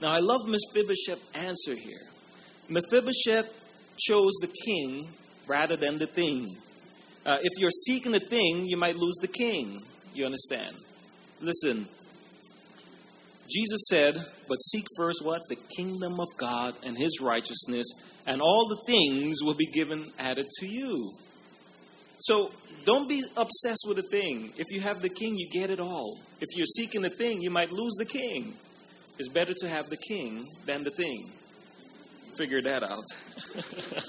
Now, I love Mephibosheth's answer here. Mephibosheth chose the king rather than the thing. Uh, if you're seeking the thing, you might lose the king. You understand? Listen, Jesus said, But seek first what? The kingdom of God and his righteousness, and all the things will be given added to you. So don't be obsessed with a thing. If you have the king, you get it all. If you're seeking the thing, you might lose the king. It's better to have the king than the thing. Figure that out.